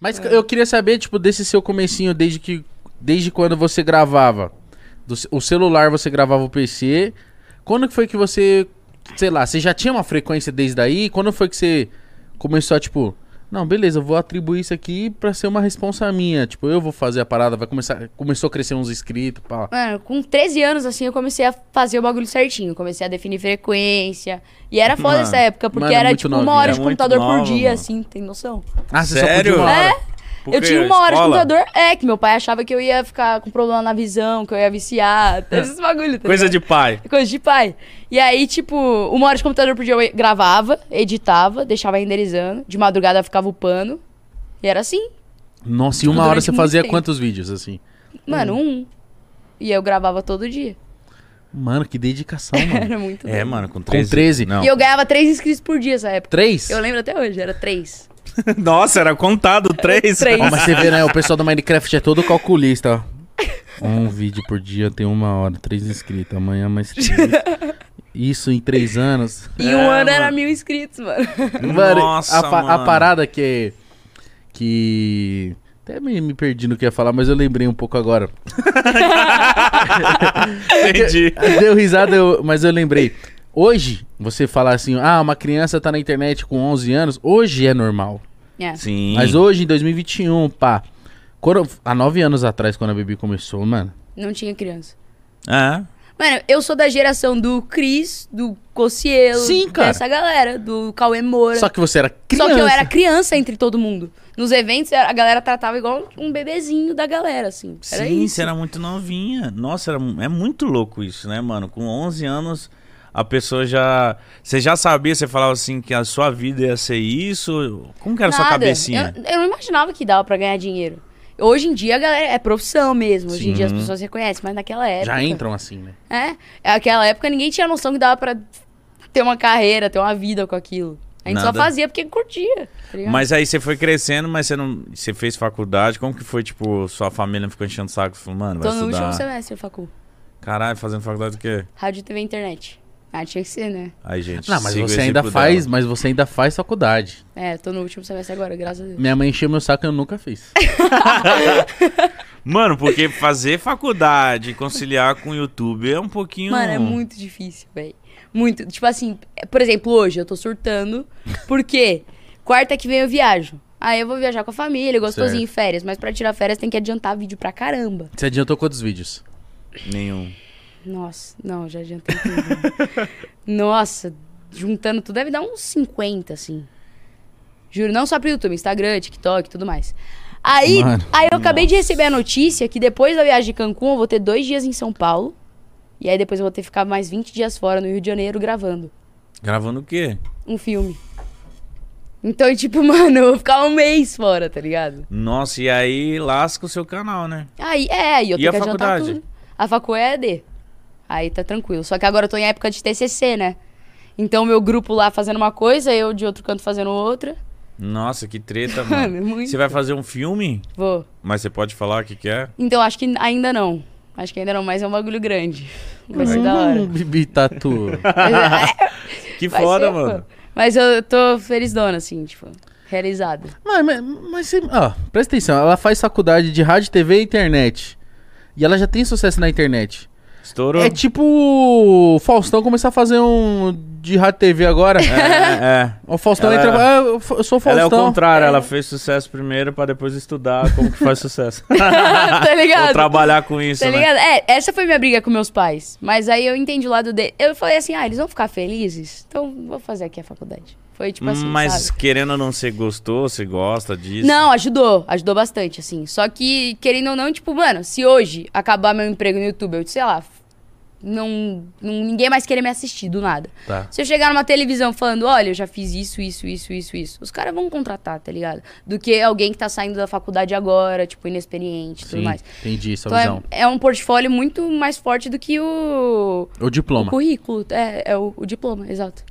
Mas eu queria saber, tipo, desse seu comecinho, desde que. Desde quando você gravava. Do o celular você gravava o PC. Quando que foi que você. Sei lá, você já tinha uma frequência desde aí? Quando foi que você começou a, tipo. Não, beleza, eu vou atribuir isso aqui pra ser uma responsa minha. Tipo, eu vou fazer a parada, vai começar. Começou a crescer uns inscritos, pá. Mano, com 13 anos, assim, eu comecei a fazer o bagulho certinho. Comecei a definir frequência. E era foda Mano, essa época, porque mano, era tipo novinho. uma hora Era de computador por nova, dia, mano. assim, tem noção? Ah, você Sério? só podia uma hora. É. Por eu tinha uma hora de Escola? computador. É, que meu pai achava que eu ia ficar com problema na visão, que eu ia viciar. Esses bagulho, tá Coisa ligado? de pai. Coisa de pai. E aí, tipo, uma hora de computador por dia eu gravava, editava, deixava renderizando. De madrugada eu ficava upando. E era assim. Nossa, e uma hora você fazia tempo. quantos vídeos, assim? Mano, um. E eu gravava todo dia. Mano, que dedicação, mano. Era muito É, doido. mano, com 13. 13? Não. E eu ganhava três inscritos por dia essa época. Três? Eu lembro até hoje, era três. Nossa, era contado três. Três. Ó, mas você vê, né? O pessoal do Minecraft é todo calculista, ó. Um vídeo por dia tem uma hora, três inscritos. Amanhã mais três. Isso em três anos. E É, um ano era mano. mil inscritos, mano. Mano, Nossa, a, pa- a mano. parada que. Que. Até me, me perdi no que ia falar, mas eu lembrei um pouco agora. Entendi. Deu risada, eu- mas eu lembrei. Hoje, você falar assim, ah, uma criança tá na internet com 11 anos, hoje é normal. É. Sim. Mas hoje, em 2021, pá. Quando, há nove anos atrás, quando a Baby começou, mano. Não tinha criança. É. Mano, eu sou da geração do Cris, do Cocielo. Sim, cara. Dessa galera, do Cauê Moura. Só que você era criança. Só que eu era criança entre todo mundo. Nos eventos, a galera tratava igual um bebezinho da galera, assim. Era Sim, isso. você era muito novinha. Nossa, era, é muito louco isso, né, mano? Com 11 anos, a pessoa já... Você já sabia, você falava assim, que a sua vida ia ser isso? Como que era a sua Nada. cabecinha? Eu, eu não imaginava que dava pra ganhar dinheiro. Hoje em dia, galera é profissão mesmo. Hoje em dia as Sim. pessoas reconhecem, mas naquela época... Já entram assim, né? É, naquela época ninguém tinha noção que dava pra ter uma carreira, ter uma vida com aquilo. A gente Nada. só fazia porque curtia, tá? Mas aí você foi crescendo, mas você não... Você fez faculdade, como que foi, tipo, sua família ficou enchendo o saco? Falou, mano, vai Tô no estudar. último semestre, Facu. Caralho, fazendo faculdade do quê? Rádio, TV e internet. Ah, tinha que ser, né? Aí, gente, Não, mas siga o você ainda exemplo faz, dela. mas você ainda faz faculdade. É, tô no último semestre agora, graças a Deus. Minha mãe encheu meu saco e eu nunca fiz. Mano, porque fazer faculdade e conciliar com o YouTube é um pouquinho... Mano, é muito difícil, velho. Muito. Tipo assim, por exemplo, hoje eu tô surtando. Porque quarta que vem eu viajo. Aí eu vou viajar com a família, gostosinho em férias. Mas pra tirar férias tem que adiantar vídeo pra caramba. Você adiantou quantos vídeos? Nenhum. Nossa, não, já adiantei tudo. Nossa, juntando tudo deve dar uns 50, assim. Juro, não só pro YouTube, Instagram, TikTok e tudo mais. Aí, Mano, aí eu acabei de receber a notícia que depois da viagem de Cancún eu vou ter dois dias em São Paulo. E aí depois eu vou ter que ficar mais 20 dias fora no Rio de Janeiro gravando Gravando o quê? um filme. Então, tipo, mano, eu vou ficar um mês fora, tá ligado? Nossa, e aí lasca o seu canal, né? Aí, é, aí eu E tenho a que adiantar faculdade? tudo. A facu é. Aí tá tranquilo. Só que agora eu tô em época de TCC, né? Então, meu grupo lá fazendo uma coisa, eu de outro canto fazendo outra. Nossa, que treta, Mano, mano. muito. Você vai fazer um filme? Vou. Mas você pode falar o que, que é? Então, acho que ainda não. Acho que ainda não, mas é um bagulho grande. Vai ser da hora. Bibi Tatu. É, Que vai foda, ser, mano. pô. Mas eu tô felizona, assim, tipo, realizada. mas, mas, mas você- ó, presta atenção, ela faz faculdade de rádio, TV e internet. E ela já tem sucesso na internet. Estourou? É tipo o Faustão começar a fazer um de rádio TV agora. É, é. O Faustão Ela- entra. Ah, eu sou o Ela é o Faustão. contrário, ela fez sucesso primeiro pra depois estudar como que faz sucesso. tá Ou ligado? trabalhar com isso, Tá né? ligado? É, essa foi minha briga com meus pais. Mas aí eu entendi o lado dele. Eu falei assim, ah, eles vão ficar felizes? Então vou fazer aqui a faculdade. Foi tipo assim, Mas sabe? querendo ou não, você gostou, você gosta disso? Não, ajudou. Ajudou bastante, assim. Só que, querendo ou não, tipo, mano, se hoje acabar meu emprego no YouTube, eu, sei lá, não, não ninguém mais querer me assistir do nada. Tá. Se eu chegar numa televisão falando, olha, eu já fiz isso, isso, isso, isso, isso, os caras vão contratar, tá ligado? Do que alguém que tá saindo da faculdade agora, tipo, inexperiente e tudo Sim, mais. entendi sua Então visão. é, é um portfólio muito mais forte do que o, O o diploma. currículo. É, é o, o diploma, exato.